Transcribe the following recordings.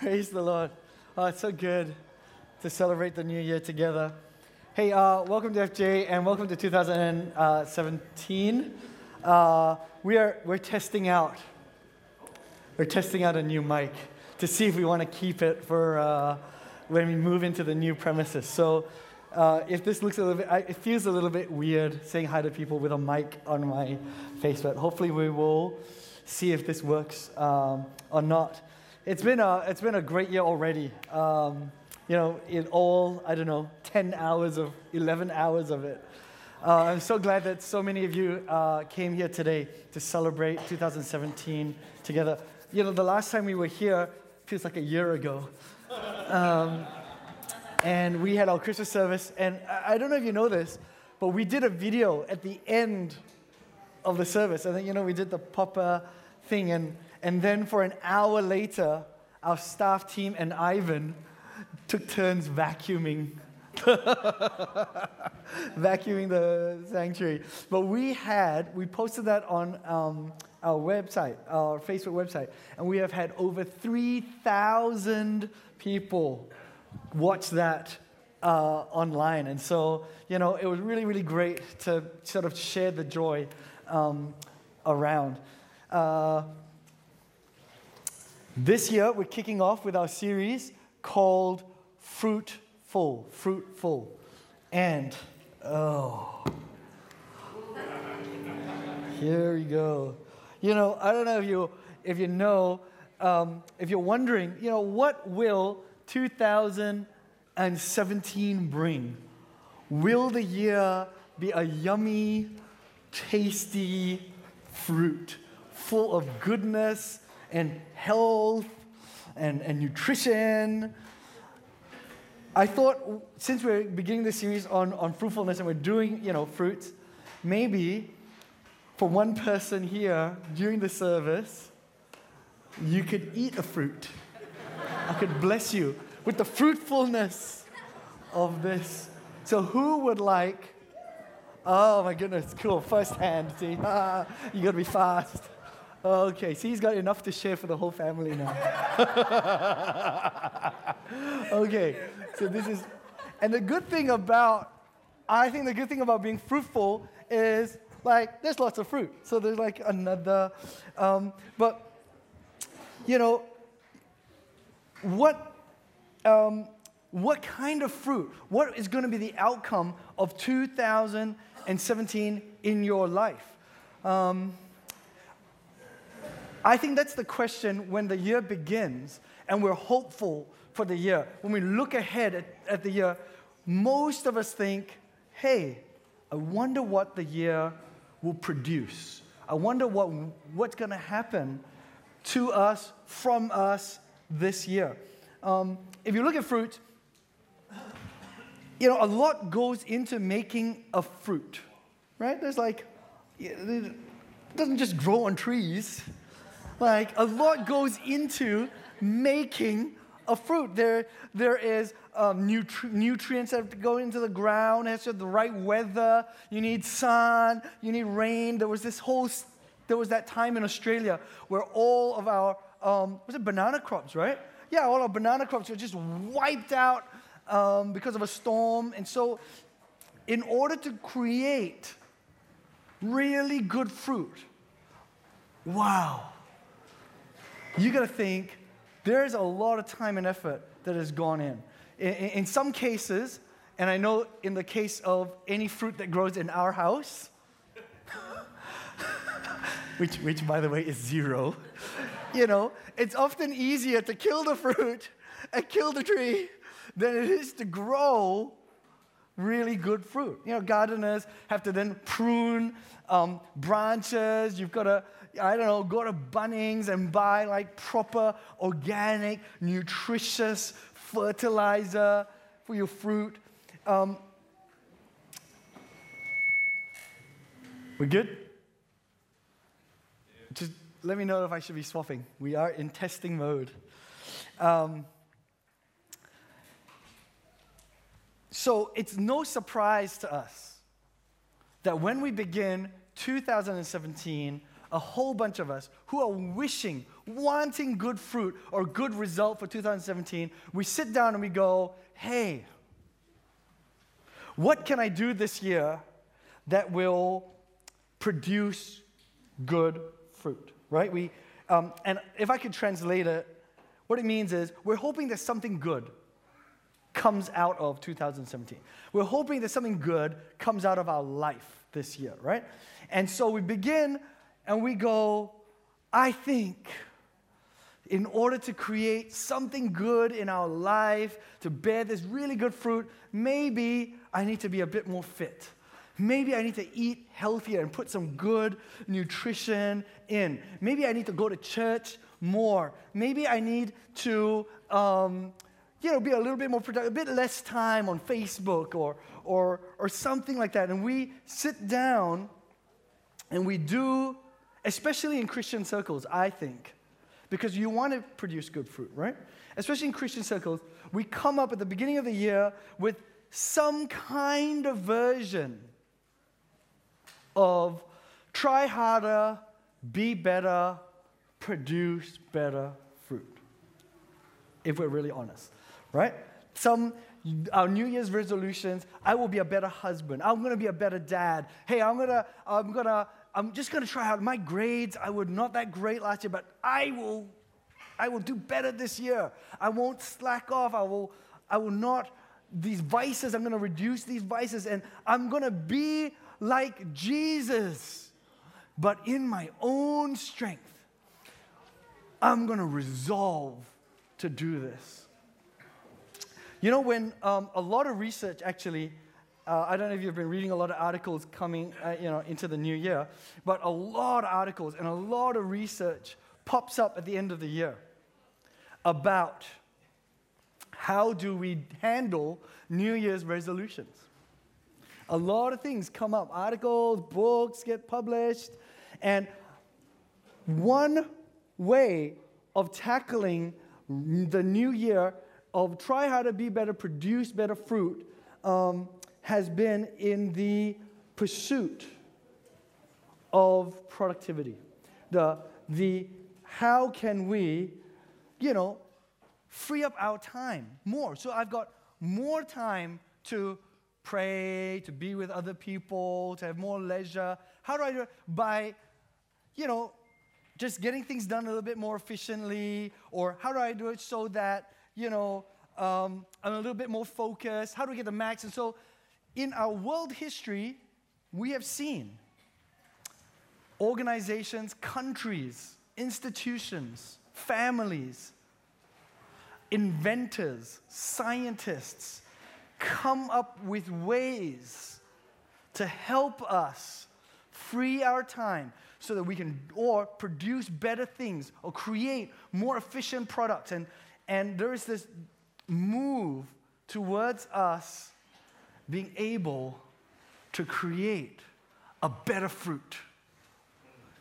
Praise the Lord. Oh, it's so good to celebrate the new year together. Hey, uh, welcome to FJ and welcome to 2017. Uh, we are, we're testing out. We're testing out a new mic to see if we want to keep it for uh, when we move into the new premises. So uh, if this looks a little bit, it feels a little bit weird saying hi to people with a mic on my face, but hopefully we will see if this works um, or not. It's been a, it's been a great year already. Um, you know, in all, I don't know, 10 hours of, 11 hours of it. Uh, I'm so glad that so many of you uh, came here today to celebrate 2017 together. You know, the last time we were here feels like a year ago. Um, and we had our Christmas service, and I, I don't know if you know this, but we did a video at the end of the service. I think, you know, we did the popper thing, and and then for an hour later, our staff team and Ivan took turns vacuuming. vacuuming the sanctuary. But we had, we posted that on um, our website, our Facebook website, and we have had over 3,000 people watch that uh, online. And so, you know, it was really, really great to sort of share the joy um, around. Uh, this year, we're kicking off with our series called Fruitful. Fruitful. And, oh, here we go. You know, I don't know if you, if you know, um, if you're wondering, you know, what will 2017 bring? Will the year be a yummy, tasty fruit full of goodness and health and, and nutrition. I thought since we're beginning the series on, on fruitfulness and we're doing, you know, fruits, maybe for one person here during the service, you could eat a fruit. I could bless you with the fruitfulness of this. So, who would like? Oh my goodness, cool. First hand, see? you gotta be fast. Okay, see, he's got enough to share for the whole family now. okay, so this is, and the good thing about, I think the good thing about being fruitful is like there's lots of fruit. So there's like another, um, but you know, what, um, what kind of fruit? What is going to be the outcome of 2017 in your life? Um, I think that's the question when the year begins and we're hopeful for the year. When we look ahead at, at the year, most of us think, hey, I wonder what the year will produce. I wonder what, what's going to happen to us, from us this year. Um, if you look at fruit, you know, a lot goes into making a fruit, right? There's like, it doesn't just grow on trees. Like a lot goes into making a fruit. There, there is um, nutri- nutrients that go into the ground. It has to have the right weather. You need sun. You need rain. There was this whole, there was that time in Australia where all of our, um, was it banana crops, right? Yeah, all our banana crops were just wiped out um, because of a storm. And so, in order to create really good fruit, wow, you got to think there's a lot of time and effort that has gone in. in. In some cases, and I know in the case of any fruit that grows in our house, which, which by the way is zero, you know, it's often easier to kill the fruit and kill the tree than it is to grow really good fruit. You know, gardeners have to then prune um, branches. You've got to I don't know, go to Bunnings and buy like proper, organic, nutritious fertilizer for your fruit. Um, we good? Just let me know if I should be swapping. We are in testing mode. Um, so it's no surprise to us that when we begin 2017 a whole bunch of us who are wishing wanting good fruit or good result for 2017, we sit down and we go, hey, what can I do this year that will produce good fruit? Right? We, um, and if I could translate it, what it means is we're hoping that something good comes out of 2017. We're hoping that something good comes out of our life this year, right? And so we begin and we go, I think in order to create something good in our life, to bear this really good fruit, maybe I need to be a bit more fit. Maybe I need to eat healthier and put some good nutrition in. Maybe I need to go to church more. Maybe I need to, um, you know, be a little bit more productive, a bit less time on Facebook or, or, or something like that. And we sit down and we do, especially in Christian circles, I think, because you want to produce good fruit, right? Especially in Christian circles, we come up at the beginning of the year with some kind of version of try harder, be better, produce better fruit. If we're really honest, right? Some our New Year's resolutions, I will be a better husband. I'm going to be a better dad. Hey, I'm going to I'm going to I'm just going to try out my grades. I were not that great last year, but I will I will do better this year. I won't slack off. I will I will not these vices, I'm going to reduce these vices and I'm going to be like Jesus, but in my own strength. I'm going to resolve to do this. You know, when um, a lot of research actually, uh, I don't know if you've been reading a lot of articles coming, uh, you know, into the new year, but a lot of articles and a lot of research pops up at the end of the year about how do we handle New Year's resolutions. A lot of things come up, articles, books get published, and one way of tackling the new year of try how to be better, produce better fruit, um, has been in the pursuit of productivity. The, the how can we, you know, free up our time more. So I've got more time to pray, to be with other people, to have more leisure. How do I do it? By, you know, just getting things done a little bit more efficiently, or how do I do it so that, you know, um, I'm a little bit more focused? How do we get the max? And so, in our world history, we have seen organizations, countries, institutions, families, inventors, scientists come up with ways to help us free our time so that we can or produce better things or create more efficient products. And and there is this move towards us being able to create a better fruit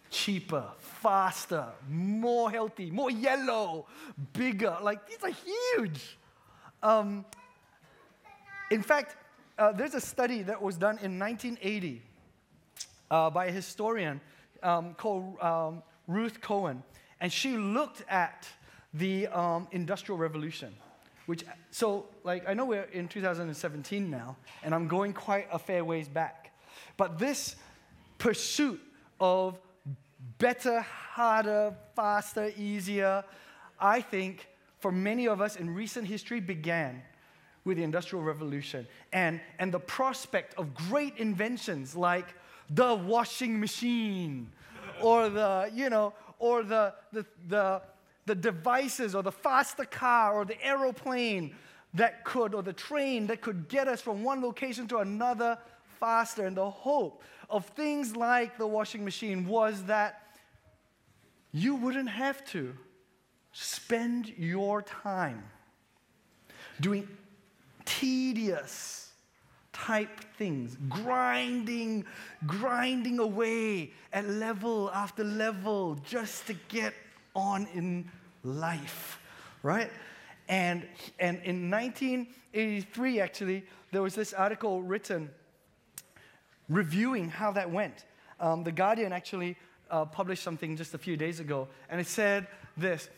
cheaper, faster, more healthy, more yellow, bigger. Like, these are huge. Um, in fact, uh, there's a study that was done in 1980 uh, by a historian um, called um, Ruth Cowan, and she looked at the um, Industrial Revolution. Which, so, like, I know we're in 2017 now, and I'm going quite a fair ways back. But this pursuit of better, harder, faster, easier, I think for many of us in recent history began with the Industrial Revolution and, and the prospect of great inventions like the washing machine or the, you know, or the, the, the, the devices or the faster car or the aeroplane that could, or the train that could get us from one location to another faster. And the hope of things like the washing machine was that you wouldn't have to spend your time doing tedious type things, grinding, grinding away at level after level just to get on in life, right? And, and in 1983, actually, there was this article written reviewing how that went. Um, the Guardian actually uh, published something just a few days ago, and it said this.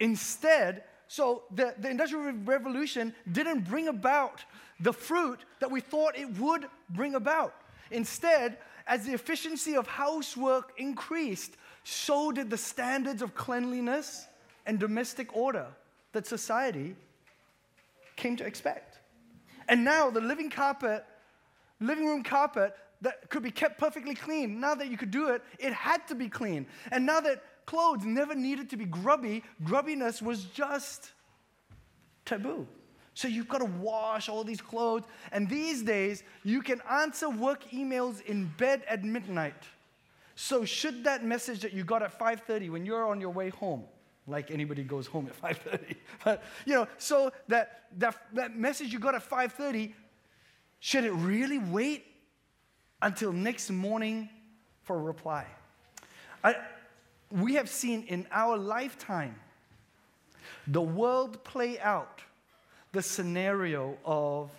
Instead, so the, the Industrial Revolution didn't bring about the fruit that we thought it would bring about. Instead, as the efficiency of housework increased, so did the standards of cleanliness and domestic order that society came to expect. And now the living carpet, living room carpet that could be kept perfectly clean, now that you could do it, it had to be clean. And now that clothes never needed to be grubby, grubbiness was just taboo. So you've got to wash all these clothes. And these days, you can answer work emails in bed at midnight. So should that message that you got at 5:30 when you're on your way home, like anybody goes home at 5:30, but you know, so that, that that message you got at 5:30, should it really wait until next morning for a reply? I, we have seen in our lifetime the world play out the scenario of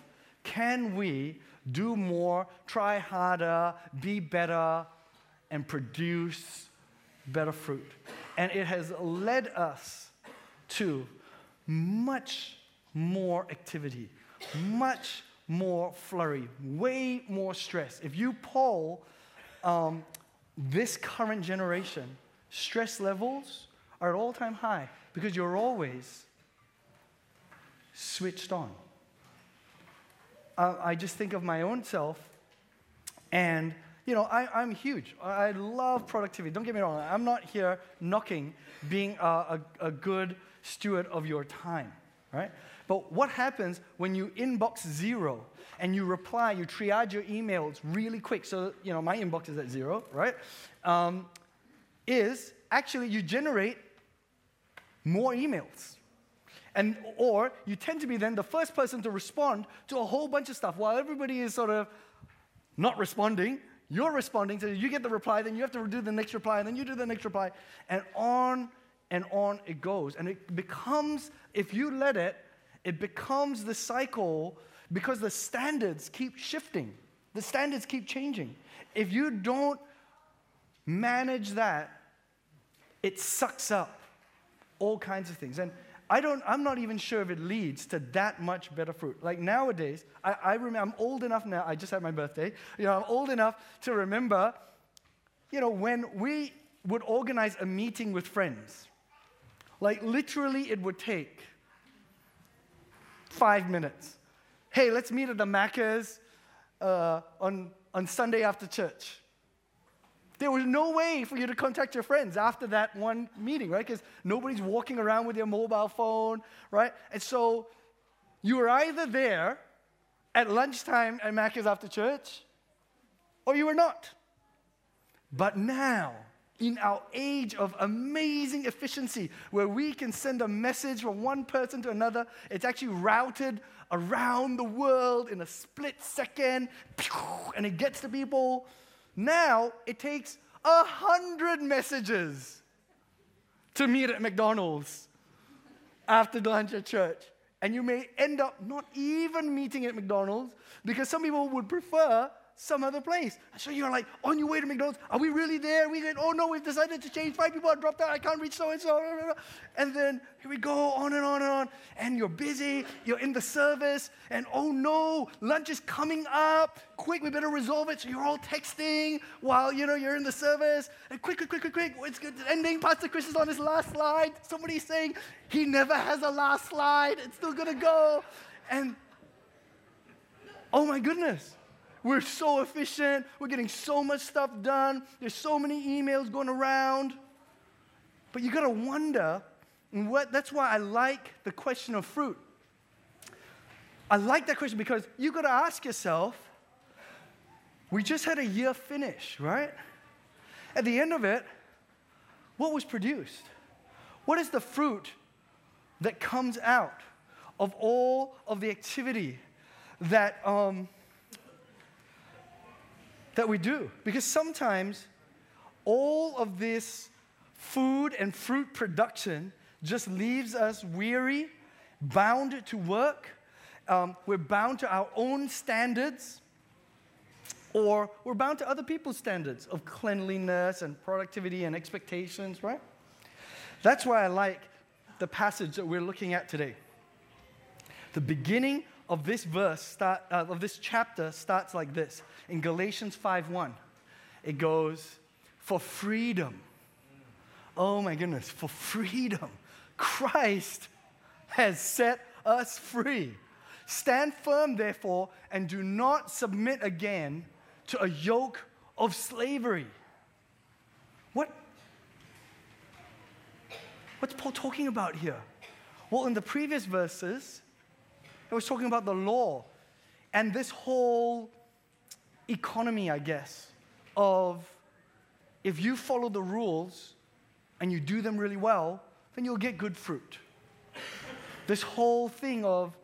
can we do more, try harder, be better, and produce better fruit? And it has led us to much more activity, much more flurry, way more stress. If you poll um, this current generation, stress levels are at all time high because you're always switched on. Uh, I just think of my own self, and you know, I, am huge. I love productivity. Don't get me wrong. I'm not here knocking being a, a, a good steward of your time, right? But what happens when you inbox zero and you reply, you triage your emails really quick? So, you know, my inbox is at zero, right? Um, is actually you generate more emails. And, or you tend to be then the first person to respond to a whole bunch of stuff while everybody is sort of not responding. You're responding, to, you get the reply, then you have to do the next reply, and then you do the next reply, and on and on it goes. And it becomes, if you let it, it becomes the cycle because the standards keep shifting, the standards keep changing. If you don't manage that, it sucks up all kinds of things. And I don't, I'm not even sure if it leads to that much better fruit. Like nowadays, I, I remember, I'm old enough now, I just had my birthday, you know, I'm old enough to remember, you know, when we would organize a meeting with friends. Like literally, it would take five minutes. Hey, let's meet at the Macca's uh, on, on Sunday after church. There was no way for you to contact your friends after that one meeting, right? Because nobody's walking around with their mobile phone, right? And so you were either there at lunchtime at Macca's after church, or you were not. But now, in our age of amazing efficiency, where we can send a message from one person to another, it's actually routed around the world in a split second, and it gets to people now it takes a hundred messages to meet at McDonald's after lunch at church. And you may end up not even meeting at McDonald's because some people would prefer some other place. So you're like on your way to McDonald's. Are we really there? We get, oh no, we've decided to change. Five people are dropped out. I can't reach so and so. And then here we go on and on and on. And you're busy. You're in the service. And oh no, lunch is coming up. Quick, we better resolve it. So you're all texting while you know you're in the service. And quick, quick, quick, quick, quick. It's good. ending. Pastor Chris is on his last slide. Somebody's saying he never has a last slide. It's still gonna go. And oh my goodness we're so efficient. We're getting so much stuff done. There's so many emails going around. But you got to wonder, and what, that's why I like the question of fruit. I like that question because you got to ask yourself, we just had a year finish, right? At the end of it, what was produced? What is the fruit that comes out of all of the activity that um, that we do. Because sometimes all of this food and fruit production just leaves us weary, bound to work. Um, we're bound to our own standards, or we're bound to other people's standards of cleanliness and productivity and expectations, right? That's why I like the passage that we're looking at today. The beginning of this verse, start, uh, of this chapter, starts like this in Galatians 5:1. It goes, "For freedom." Oh my goodness, for freedom, Christ has set us free. Stand firm, therefore, and do not submit again to a yoke of slavery. What? What's Paul talking about here? Well, in the previous verses, he was talking about the law and this whole economy, I guess, of if you follow the rules and you do them really well, then you'll get good fruit. this whole thing of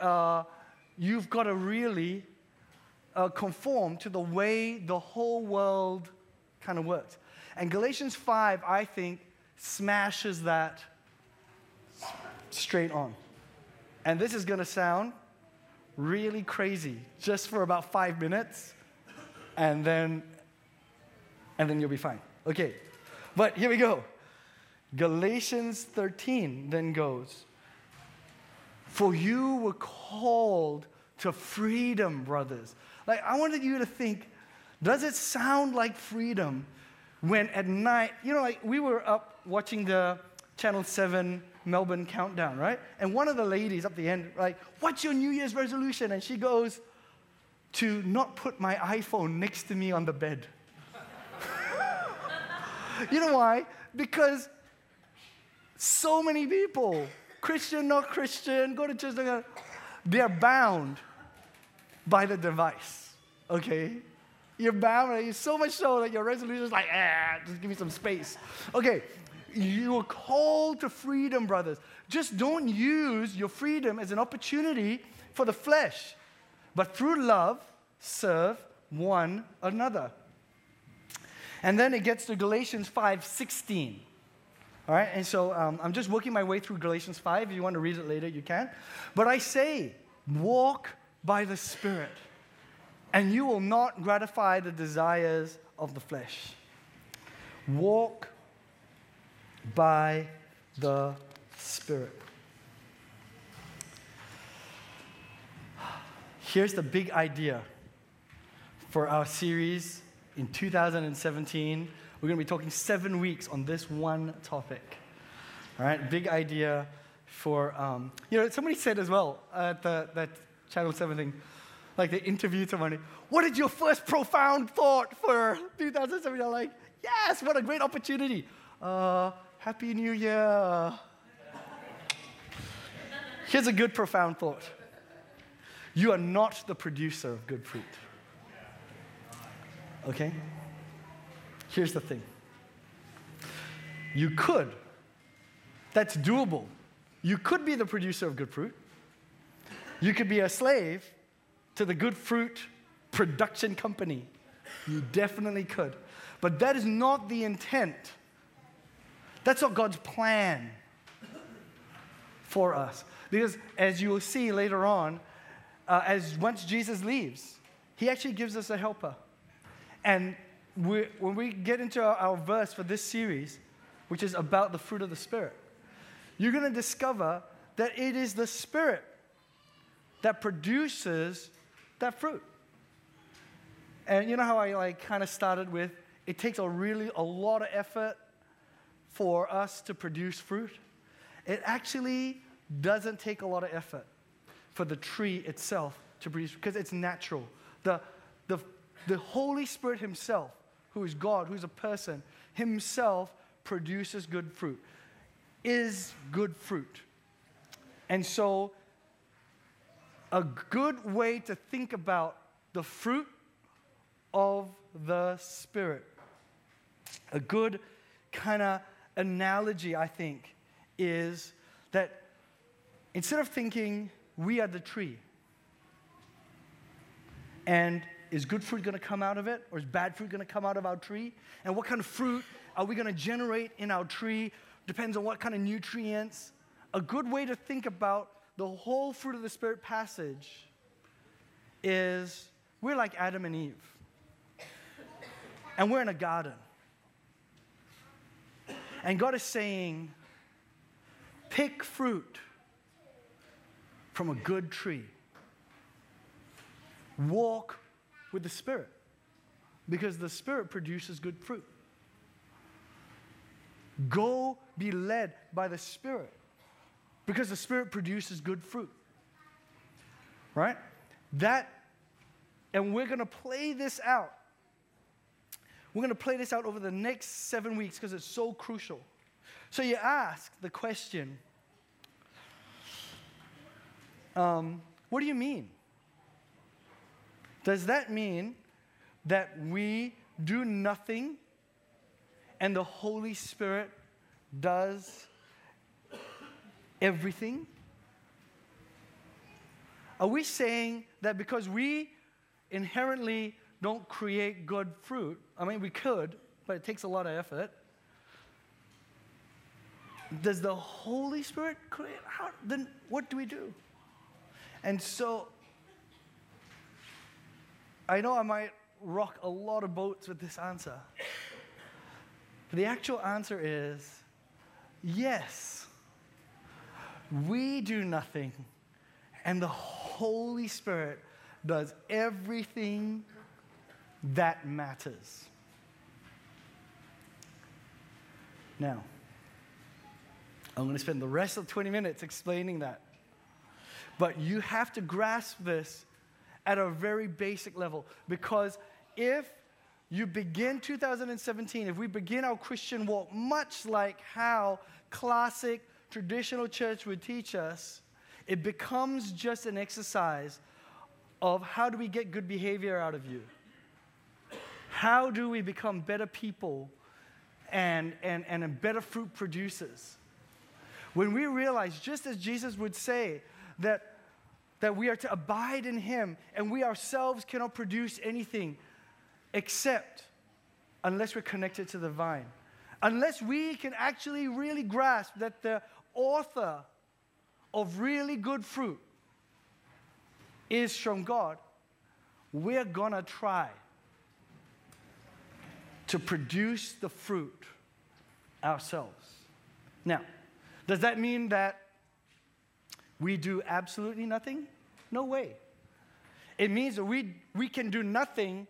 uh, you've got to really uh, conform to the way the whole world kind of works. And Galatians 5, I think, smashes that straight on. And this is going to sound really crazy just for about five minutes, and then, and then you'll be fine. Okay, but here we go. Galatians 13 then goes, For you were called to freedom, brothers. Like, I wanted you to think, does it sound like freedom when at night, you know, like we were up watching the Channel 7 Melbourne countdown, right? And one of the ladies up the end, like, what's your New Year's resolution? And she goes, to not put my iPhone next to me on the bed. you know why? Because so many people, Christian, not Christian, go to church, they're bound by the device, okay? You're bound, so much so that your resolution is like, ah, just give me some space. Okay, you are called to freedom, brothers. Just don't use your freedom as an opportunity for the flesh, but through love, serve one another. And then it gets to Galatians 5 16. All right, and so um, I'm just working my way through Galatians 5. If you want to read it later, you can. But I say, walk by the Spirit, and you will not gratify the desires of the flesh. Walk by the Spirit. Here's the big idea for our series in 2017. We're going to be talking seven weeks on this one topic. All right, big idea for, um, you know, somebody said as well at the, that Channel 7 thing, like they interviewed somebody, what is your first profound thought for 2017? I'm like, yes, what a great opportunity. Uh, Happy New Year. Here's a good, profound thought you are not the producer of good fruit. Okay? Here's the thing you could, that's doable. You could be the producer of good fruit. You could be a slave to the good fruit production company. You definitely could. But that is not the intent that's not God's plan for us. Because as you will see later on, uh, as once Jesus leaves, he actually gives us a helper. And we, when we get into our, our verse for this series, which is about the fruit of the Spirit, you're going to discover that it is the Spirit that produces that fruit. And you know how I like kind of started with it takes a really a lot of effort for us to produce fruit, it actually doesn't take a lot of effort for the tree itself to produce because it's natural. The, the, the Holy Spirit Himself, who is God, who's a person, Himself produces good fruit, is good fruit. And so, a good way to think about the fruit of the Spirit, a good kind of analogy, I think, is that instead of thinking we are the tree, and is good fruit going to come out of it, or is bad fruit going to come out of our tree? And what kind of fruit are we going to generate in our tree? Depends on what kind of nutrients. A good way to think about the whole fruit of the Spirit passage is we're like Adam and Eve, and we're in a garden. And God is saying, pick fruit from a good tree. Walk with the Spirit because the Spirit produces good fruit. Go be led by the Spirit because the Spirit produces good fruit. Right? That, and we're going to play this out. We're going to play this out over the next seven weeks because it's so crucial. So you ask the question um, what do you mean? Does that mean that we do nothing and the Holy Spirit does everything? Are we saying that because we inherently don't create good fruit, I mean, we could, but it takes a lot of effort. Does the Holy Spirit create? How, then what do we do? And so, I know I might rock a lot of boats with this answer. But the actual answer is yes. We do nothing, and the Holy Spirit does everything that matters. Now, I'm going to spend the rest of 20 minutes explaining that. But you have to grasp this at a very basic level because if you begin 2017, if we begin our Christian walk much like how classic traditional church would teach us, it becomes just an exercise of how do we get good behavior out of you? How do we become better people and, and, and better fruit producers? When we realize, just as Jesus would say, that, that we are to abide in Him and we ourselves cannot produce anything except unless we're connected to the vine. Unless we can actually really grasp that the author of really good fruit is from God, we're gonna try to produce the fruit ourselves. Now, does that mean that we do absolutely nothing? No way. It means that we, we can do nothing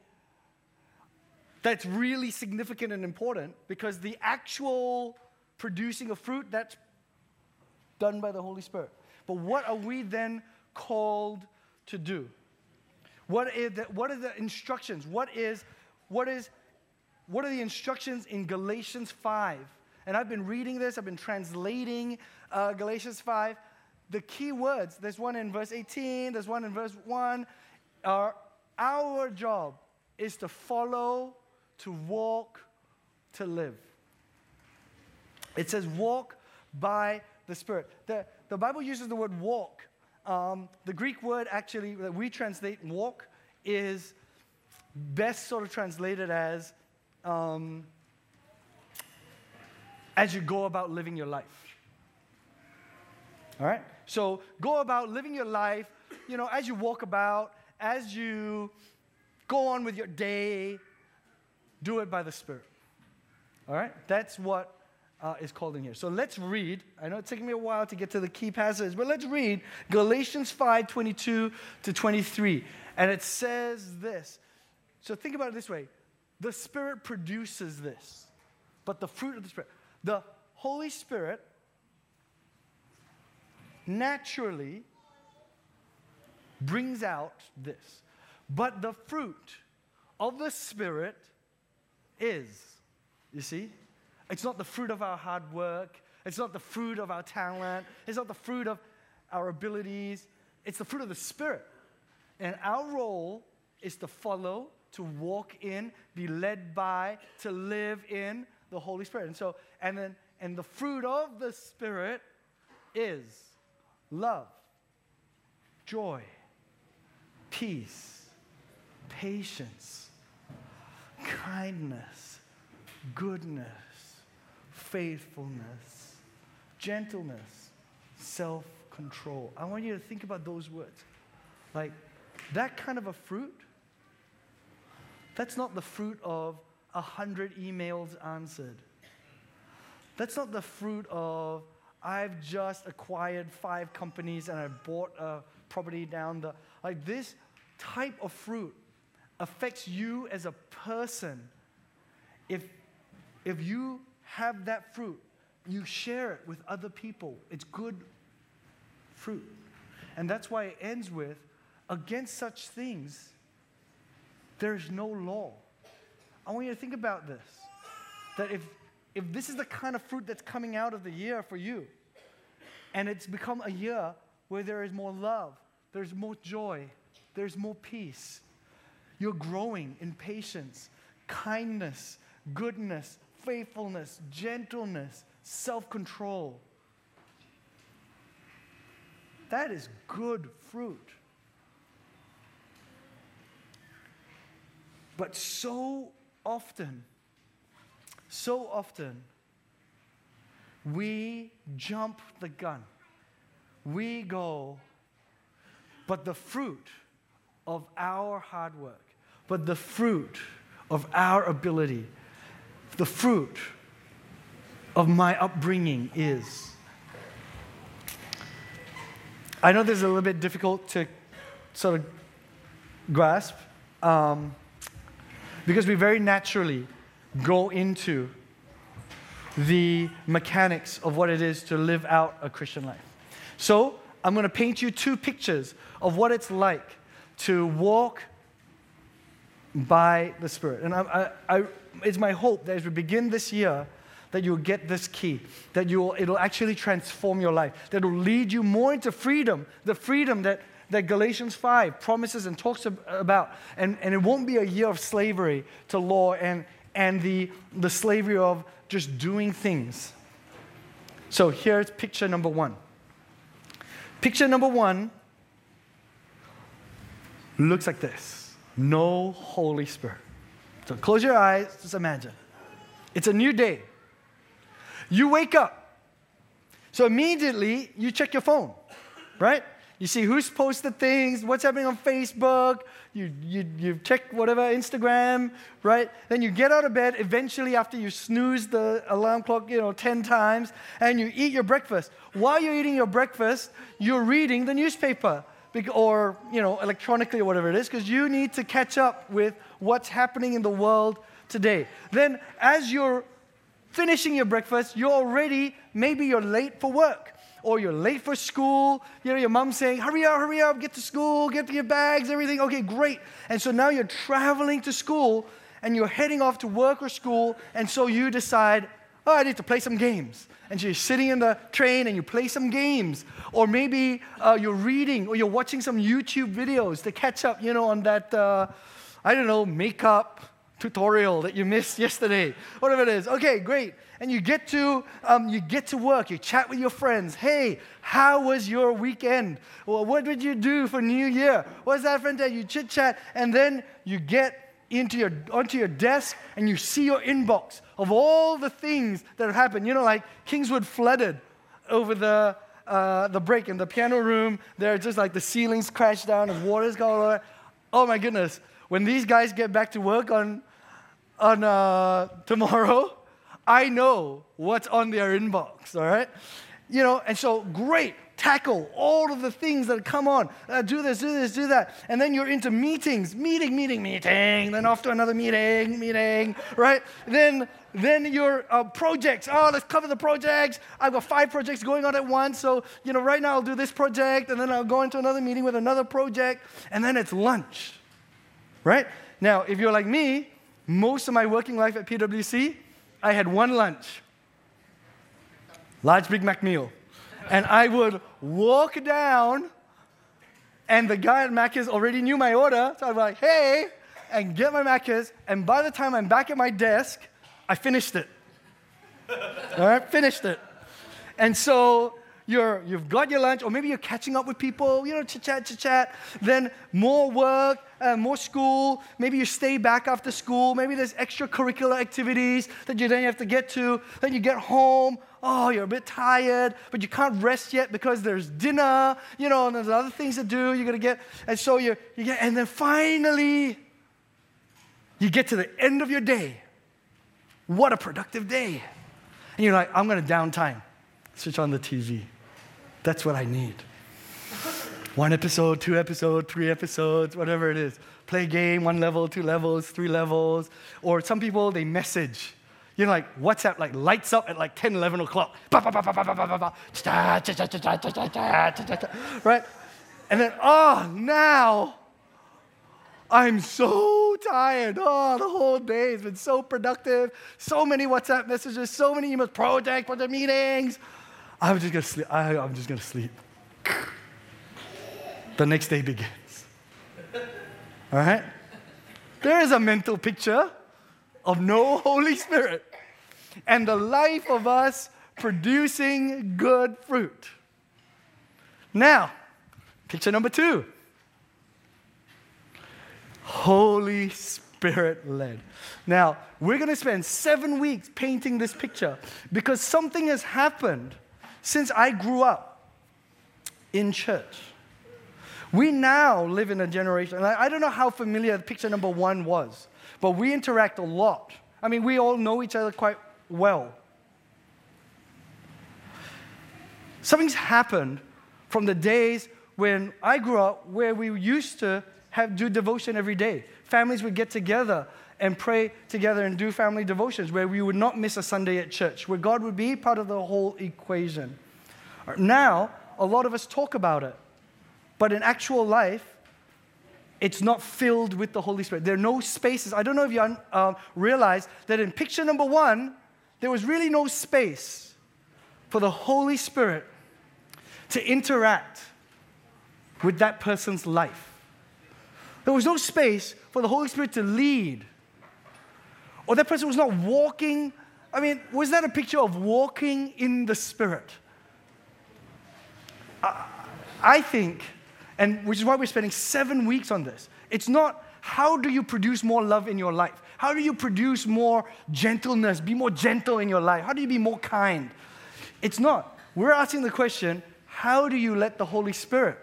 that's really significant and important because the actual producing of fruit, that's done by the Holy Spirit. But what are we then called to do? What, is the, what are the instructions? What is, what is, what are the instructions in Galatians 5? And I've been reading this, I've been translating uh, Galatians 5. The key words, there's one in verse 18, there's one in verse 1, are our job is to follow, to walk, to live. It says walk by the Spirit. The, the Bible uses the word walk. Um, the Greek word actually that we translate walk is best sort of translated as um, as you go about living your life. All right? So go about living your life, you know, as you walk about, as you go on with your day, do it by the Spirit. All right? That's what uh, is called in here. So let's read. I know it's taking me a while to get to the key passages, but let's read Galatians 5 22 to 23. And it says this. So think about it this way the Spirit produces this, but the fruit of the Spirit. The Holy Spirit naturally brings out this. But the fruit of the Spirit is, you see? It's not the fruit of our hard work. It's not the fruit of our talent. It's not the fruit of our abilities. It's the fruit of the Spirit. And our role is to follow, to walk in, be led by, to live in the Holy Spirit. And so, and then, and the fruit of the Spirit is love, joy, peace, patience, kindness, goodness, faithfulness, gentleness, self control. I want you to think about those words. Like, that kind of a fruit, that's not the fruit of a hundred emails answered. That's not the fruit of, I've just acquired five companies and I bought a property down the. Like this type of fruit affects you as a person. If, if you have that fruit, you share it with other people. It's good fruit. And that's why it ends with against such things, there's no law. I want you to think about this that if, if this is the kind of fruit that's coming out of the year for you, and it's become a year where there is more love, there's more joy, there's more peace, you're growing in patience, kindness, goodness, faithfulness, gentleness, self control. That is good fruit. But so often, so often, we jump the gun. We go, but the fruit of our hard work, but the fruit of our ability, the fruit of my upbringing is. I know this is a little bit difficult to sort of grasp um, because we very naturally go into the mechanics of what it is to live out a Christian life. So, I'm going to paint you two pictures of what it's like to walk by the Spirit. And I, I, I, it's my hope that as we begin this year, that you'll get this key, that you'll, it'll actually transform your life, that it'll lead you more into freedom, the freedom that, that Galatians 5 promises and talks about. And, and it won't be a year of slavery to law and, and the, the slavery of just doing things. So here's picture number one. Picture number one looks like this no Holy Spirit. So close your eyes, just imagine. It's a new day. You wake up. So immediately you check your phone, right? You see who's posted things, what's happening on Facebook, you, you, you check whatever, Instagram, right? Then you get out of bed eventually after you snooze the alarm clock, you know, 10 times, and you eat your breakfast. While you're eating your breakfast, you're reading the newspaper or, you know, electronically or whatever it is, because you need to catch up with what's happening in the world today. Then as you're finishing your breakfast, you're already, maybe you're late for work or you're late for school. You know, your mom's saying, hurry up, hurry up, get to school, get your bags, everything. Okay, great. And so now you're traveling to school and you're heading off to work or school. And so you decide, oh, I need to play some games. And so you're sitting in the train and you play some games. Or maybe uh, you're reading or you're watching some YouTube videos to catch up, you know, on that, uh, I don't know, makeup tutorial that you missed yesterday, whatever it is. Okay, great. And you get to um, you get to work. You chat with your friends. Hey, how was your weekend? Well, what did you do for New Year? What's that friend that you chit chat, and then you get into your onto your desk and you see your inbox of all the things that have happened. You know, like Kingswood flooded over the uh, the break in the piano room. There, just like the ceilings crashed down and water's going over. Oh my goodness! When these guys get back to work on on uh, tomorrow, I know what's on their inbox, all right? You know, and so great, tackle all of the things that come on. Uh, do this, do this, do that. And then you're into meetings, meeting, meeting, meeting, then off to another meeting, meeting, right? Then then your uh, projects. Oh, let's cover the projects. I've got five projects going on at once. So, you know, right now I'll do this project, and then I'll go into another meeting with another project, and then it's lunch, right? Now, if you're like me, most of my working life at PwC, I had one lunch, large Big Mac meal. And I would walk down, and the guy at Macca's already knew my order. So I'd be like, hey, and get my Macca's. And by the time I'm back at my desk, I finished it. All right, finished it. And so you're, you've got your lunch, or maybe you're catching up with people, you know, chit chat, chit chat. Then more work, uh, more school. Maybe you stay back after school. Maybe there's extracurricular activities that you then have to get to. Then you get home. Oh, you're a bit tired, but you can't rest yet because there's dinner, you know, and there's other things to do. You're gonna get, and so you, you get, and then finally, you get to the end of your day. What a productive day! And you're like, I'm to downtime. Switch on the TV. That's what I need. One episode, two episodes, three episodes, whatever it is. Play a game, one level, two levels, three levels. Or some people, they message. You know, like WhatsApp, like lights up at like 10, 11 o'clock. Right? And then, oh, now I'm so tired. Oh, the whole day has been so productive. So many WhatsApp messages, so many emails, project, project meetings. I'm just gonna sleep. I, I'm just gonna sleep. The next day begins. All right? There is a mental picture of no Holy Spirit and the life of us producing good fruit. Now, picture number two Holy Spirit led. Now, we're going to spend seven weeks painting this picture because something has happened since I grew up in church. We now live in a generation, and I, I don't know how familiar picture number one was, but we interact a lot. I mean, we all know each other quite well. Something's happened from the days when I grew up where we used to have do devotion every day. Families would get together and pray together and do family devotions where we would not miss a Sunday at church, where God would be part of the whole equation. Now, a lot of us talk about it, but in actual life, it's not filled with the Holy Spirit. There are no spaces. I don't know if you uh, realize that in picture number one, there was really no space for the Holy Spirit to interact with that person's life. There was no space for the Holy Spirit to lead. Or that person was not walking. I mean, was that a picture of walking in the Spirit? I, I think, and which is why we're spending seven weeks on this. It's not how do you produce more love in your life? How do you produce more gentleness, be more gentle in your life? How do you be more kind? It's not. We're asking the question how do you let the Holy Spirit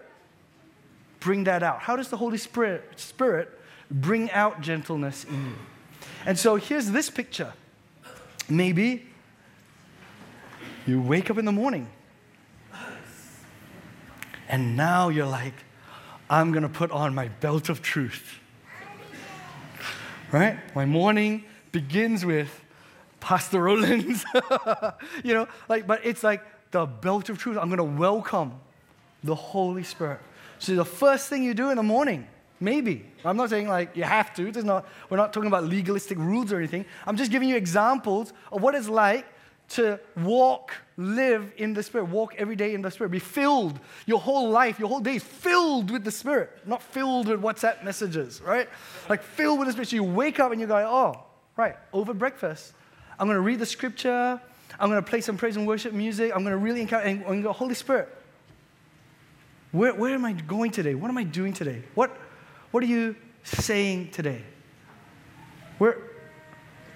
bring that out? How does the Holy Spirit, Spirit bring out gentleness in you? And so here's this picture. Maybe you wake up in the morning and now you're like, I'm going to put on my belt of truth. Right? My morning begins with Pastor Rollins. you know, like, but it's like the belt of truth. I'm going to welcome the Holy Spirit. So the first thing you do in the morning, maybe. I'm not saying like you have to. There's not, we're not talking about legalistic rules or anything. I'm just giving you examples of what it's like to walk, live in the Spirit, walk every day in the Spirit, be filled. Your whole life, your whole day is filled with the Spirit, not filled with WhatsApp messages, right? Like filled with the Spirit. So you wake up and you go, oh, right, over breakfast, I'm going to read the scripture. I'm going to play some praise and worship music. I'm going to really encounter, and go, Holy Spirit, where, where am I going today? What am I doing today? What, what are you saying today? Where,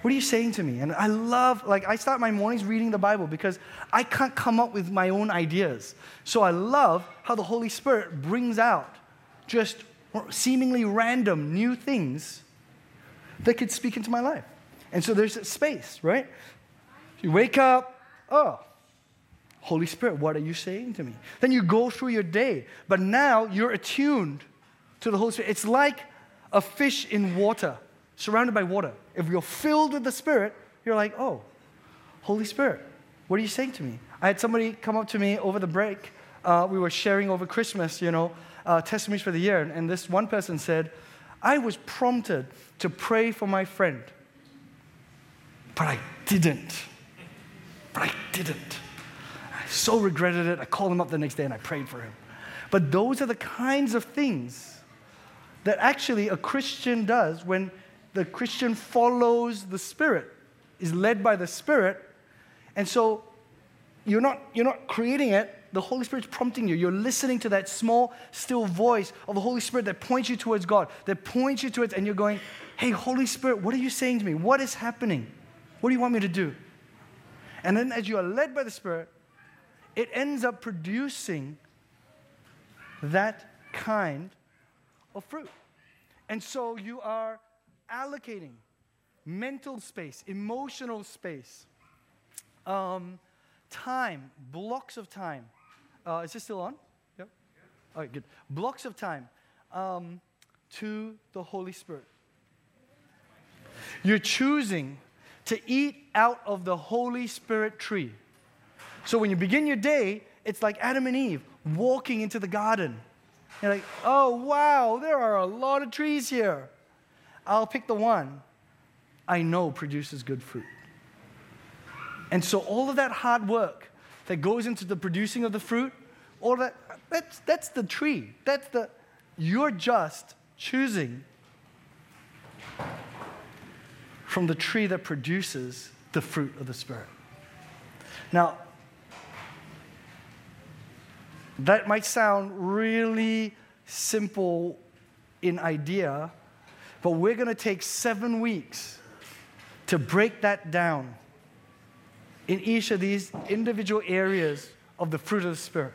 what are you saying to me? And I love, like, I start my mornings reading the Bible because I can't come up with my own ideas. So I love how the Holy Spirit brings out just seemingly random new things that could speak into my life. And so there's a space, right? You wake up, oh, Holy Spirit, what are you saying to me? Then you go through your day, but now you're attuned to the Holy Spirit. It's like a fish in water, surrounded by water. If you're filled with the Spirit, you're like, oh, Holy Spirit, what are you saying to me? I had somebody come up to me over the break. Uh, we were sharing over Christmas, you know, uh, testimonies for the year. And this one person said, I was prompted to pray for my friend, but I didn't. But I didn't I so regretted it. I called him up the next day and I prayed for him. But those are the kinds of things that actually a Christian does when the Christian follows the Spirit, is led by the Spirit. And so you're not, you're not creating it, the Holy Spirit's prompting you. You're listening to that small, still voice of the Holy Spirit that points you towards God, that points you towards, and you're going, Hey, Holy Spirit, what are you saying to me? What is happening? What do you want me to do? And then as you are led by the Spirit, it ends up producing that kind of fruit. And so you are allocating mental space, emotional space, um, time, blocks of time. Uh, is this still on? Yep. All right, good. Blocks of time um, to the Holy Spirit. You're choosing to eat out of the Holy Spirit tree. So when you begin your day, it's like Adam and Eve walking into the garden. You're like, oh, wow, there are a lot of trees here. I'll pick the one I know produces good fruit. And so all of that hard work that goes into the producing of the fruit, all that, that's, that's the tree. That's the, you're just choosing from the tree that produces the fruit of the Spirit. Now, that might sound really simple in idea, but we're going to take seven weeks to break that down in each of these individual areas of the fruit of the Spirit.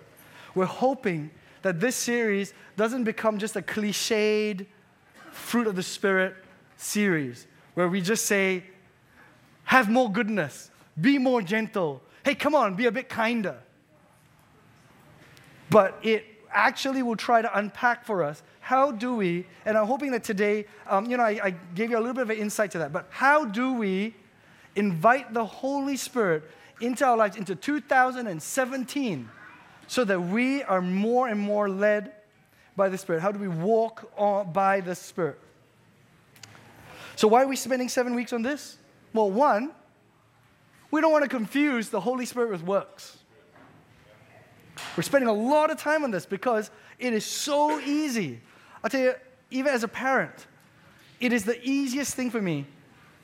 We're hoping that this series doesn't become just a cliched fruit of the Spirit series where we just say, have more goodness, be more gentle. Hey, come on, be a bit kinder. But it actually will try to unpack for us how do we, and I'm hoping that today, um, you know, I, I gave you a little bit of an insight to that, but how do we invite the Holy Spirit into our lives into 2017 so that we are more and more led by the Spirit? How do we walk on, by the Spirit? So, why are we spending seven weeks on this? Well, one, we don't want to confuse the Holy Spirit with works. We're spending a lot of time on this because it is so easy. I'll tell you, even as a parent, it is the easiest thing for me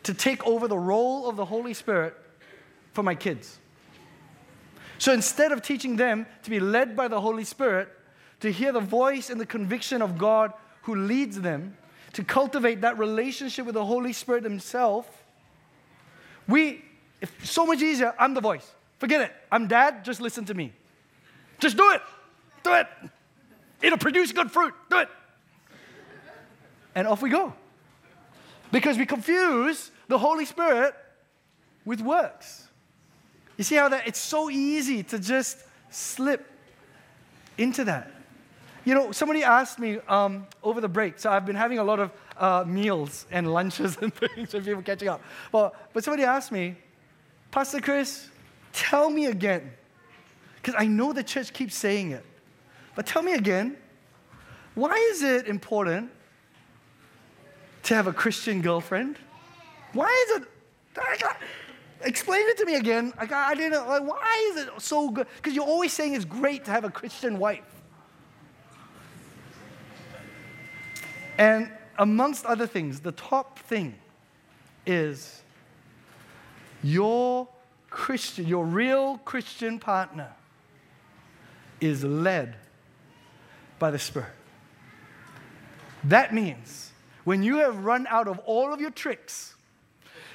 to take over the role of the Holy Spirit for my kids. So instead of teaching them to be led by the Holy Spirit, to hear the voice and the conviction of God who leads them, to cultivate that relationship with the Holy Spirit Himself, we, it's so much easier, I'm the voice. Forget it. I'm dad, just listen to me. Just do it. Do it. It'll produce good fruit. Do it. And off we go. Because we confuse the Holy Spirit with works. You see how that it's so easy to just slip into that. You know, somebody asked me um, over the break, so I've been having a lot of uh, meals and lunches and things with people catching up. Well, but somebody asked me, Pastor Chris, tell me again, because I know the church keeps saying it, but tell me again, why is it important to have a Christian girlfriend? Why is it? Explain it to me again. I, I didn't. Like, why is it so good? Because you're always saying it's great to have a Christian wife. And amongst other things, the top thing is your Christian, your real Christian partner is led by the Spirit. That means when you have run out of all of your tricks,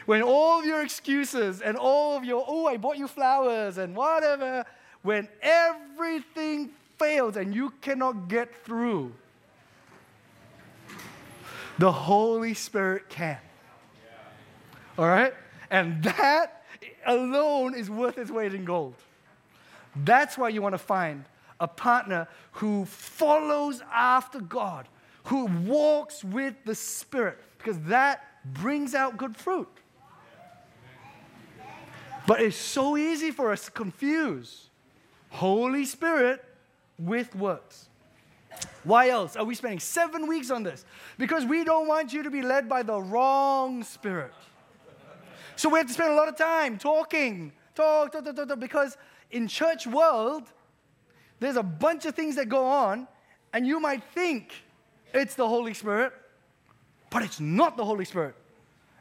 when all of your excuses and all of your, oh, I bought you flowers and whatever, when everything fails and you cannot get through, the Holy Spirit can. All right? And that alone is worth its weight in gold. That's why you want to find a partner who follows after God, who walks with the Spirit, because that brings out good fruit. But it's so easy for us to confuse Holy Spirit with works. Why else are we spending seven weeks on this? Because we don't want you to be led by the wrong spirit. So we have to spend a lot of time talking, talk, talk, talk, talk, talk because in church world, there's a bunch of things that go on, and you might think it's the Holy Spirit, but it's not the Holy Spirit.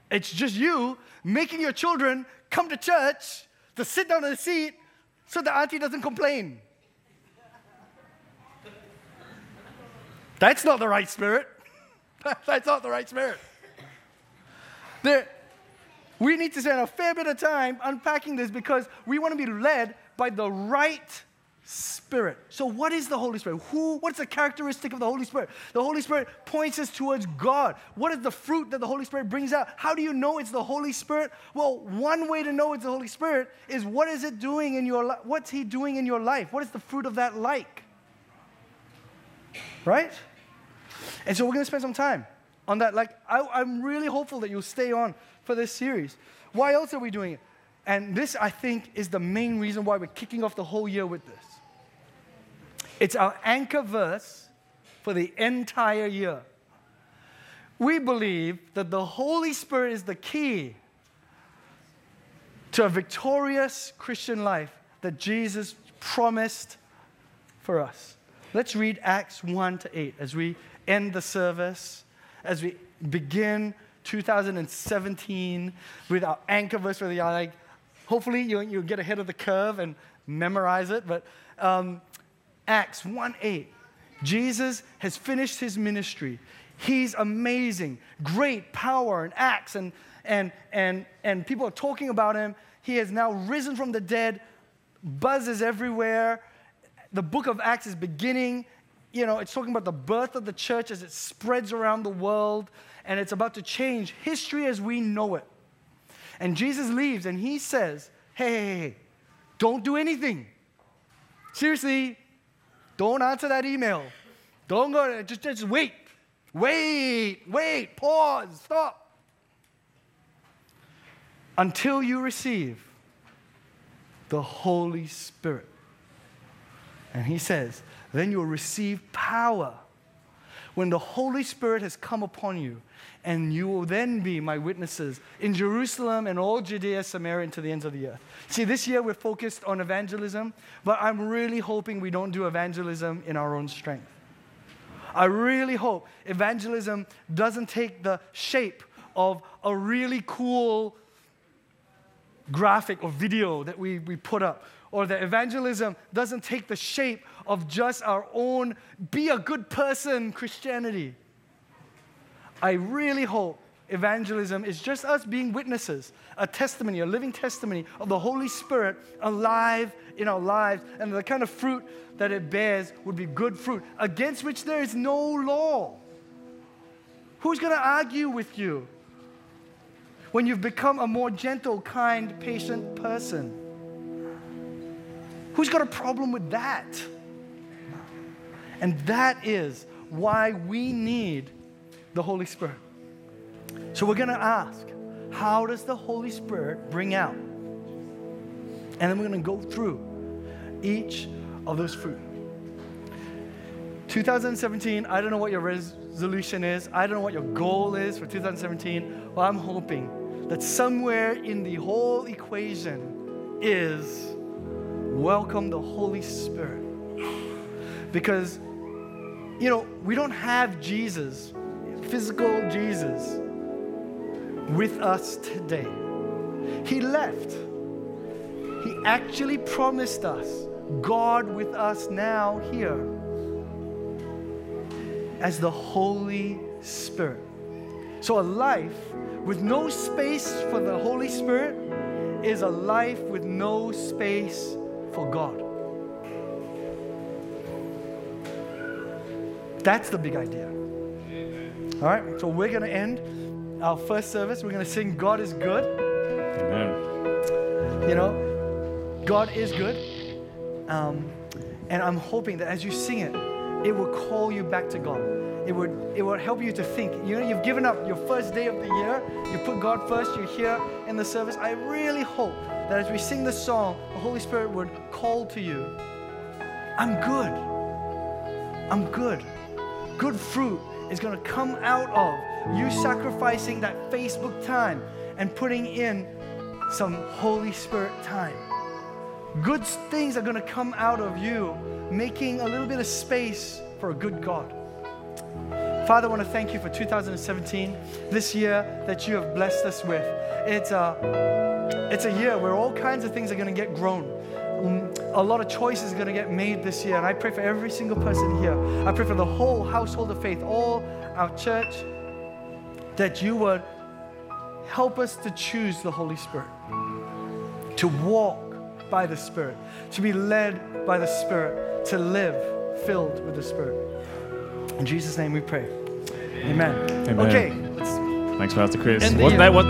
It's just you making your children come to church to sit down in the seat so the auntie doesn't complain. That's not the right spirit. That's not the right spirit. There, we need to spend a fair bit of time unpacking this because we want to be led by the right Spirit. So, what is the Holy Spirit? Who? What's the characteristic of the Holy Spirit? The Holy Spirit points us towards God. What is the fruit that the Holy Spirit brings out? How do you know it's the Holy Spirit? Well, one way to know it's the Holy Spirit is what is it doing in your life? What's He doing in your life? What is the fruit of that like? Right? And so, we're going to spend some time on that. Like, I, I'm really hopeful that you'll stay on for this series. Why else are we doing it? And this, I think, is the main reason why we're kicking off the whole year with this. It's our anchor verse for the entire year. We believe that the Holy Spirit is the key to a victorious Christian life that Jesus promised for us. Let's read Acts 1 to 8 as we end the service, as we begin 2017 with our anchor verse for the year. Like, hopefully, you, you'll get ahead of the curve and memorize it. But um, Acts 1 8. Jesus has finished his ministry. He's amazing, great power and acts, and, and, and, and people are talking about him. He has now risen from the dead, buzzes everywhere. The book of Acts is beginning. You know, it's talking about the birth of the church as it spreads around the world, and it's about to change history as we know it. And Jesus leaves and he says, Hey, hey, hey, don't do anything. Seriously, don't answer that email. Don't go, just, just wait. Wait, wait, pause, stop. Until you receive the Holy Spirit. And he says, then you'll receive power when the Holy Spirit has come upon you, and you will then be my witnesses in Jerusalem and all Judea, Samaria, and to the ends of the earth. See, this year we're focused on evangelism, but I'm really hoping we don't do evangelism in our own strength. I really hope evangelism doesn't take the shape of a really cool graphic or video that we, we put up, or that evangelism doesn't take the shape of just our own be a good person Christianity. I really hope evangelism is just us being witnesses, a testimony, a living testimony of the Holy Spirit alive in our lives, and the kind of fruit that it bears would be good fruit, against which there is no law. Who's going to argue with you when you've become a more gentle, kind, patient person? Who's got a problem with that? And that is why we need the Holy Spirit. So we're going to ask, how does the Holy Spirit bring out? And then we're going to go through each of those fruit. 2017, I don't know what your resolution is. I don't know what your goal is for 2017. Well, I'm hoping that somewhere in the whole equation is welcome the Holy Spirit. Because, you know, we don't have Jesus, physical Jesus, with us today. He left. He actually promised us God with us now here as the Holy Spirit. So, a life with no space for the Holy Spirit is a life with no space for God. That's the big idea. All right, so we're going to end our first service. We're going to sing God is Good. Amen. You know, God is good. Um, and I'm hoping that as you sing it, it will call you back to God. It would, it would help you to think. You know, you've given up your first day of the year, you put God first, you're here in the service. I really hope that as we sing this song, the Holy Spirit would call to you I'm good. I'm good. Good fruit is going to come out of you sacrificing that Facebook time and putting in some Holy Spirit time. Good things are going to come out of you making a little bit of space for a good God. Father, I want to thank you for 2017, this year that you have blessed us with. It's a, it's a year where all kinds of things are going to get grown. A lot of choices are going to get made this year. And I pray for every single person here. I pray for the whole household of faith, all our church, that you would help us to choose the Holy Spirit, to walk by the Spirit, to be led by the Spirit, to live filled with the Spirit. In Jesus' name we pray. Amen. Amen. Okay, let's Thanks, Pastor Chris. And the, Wasn't uh, that what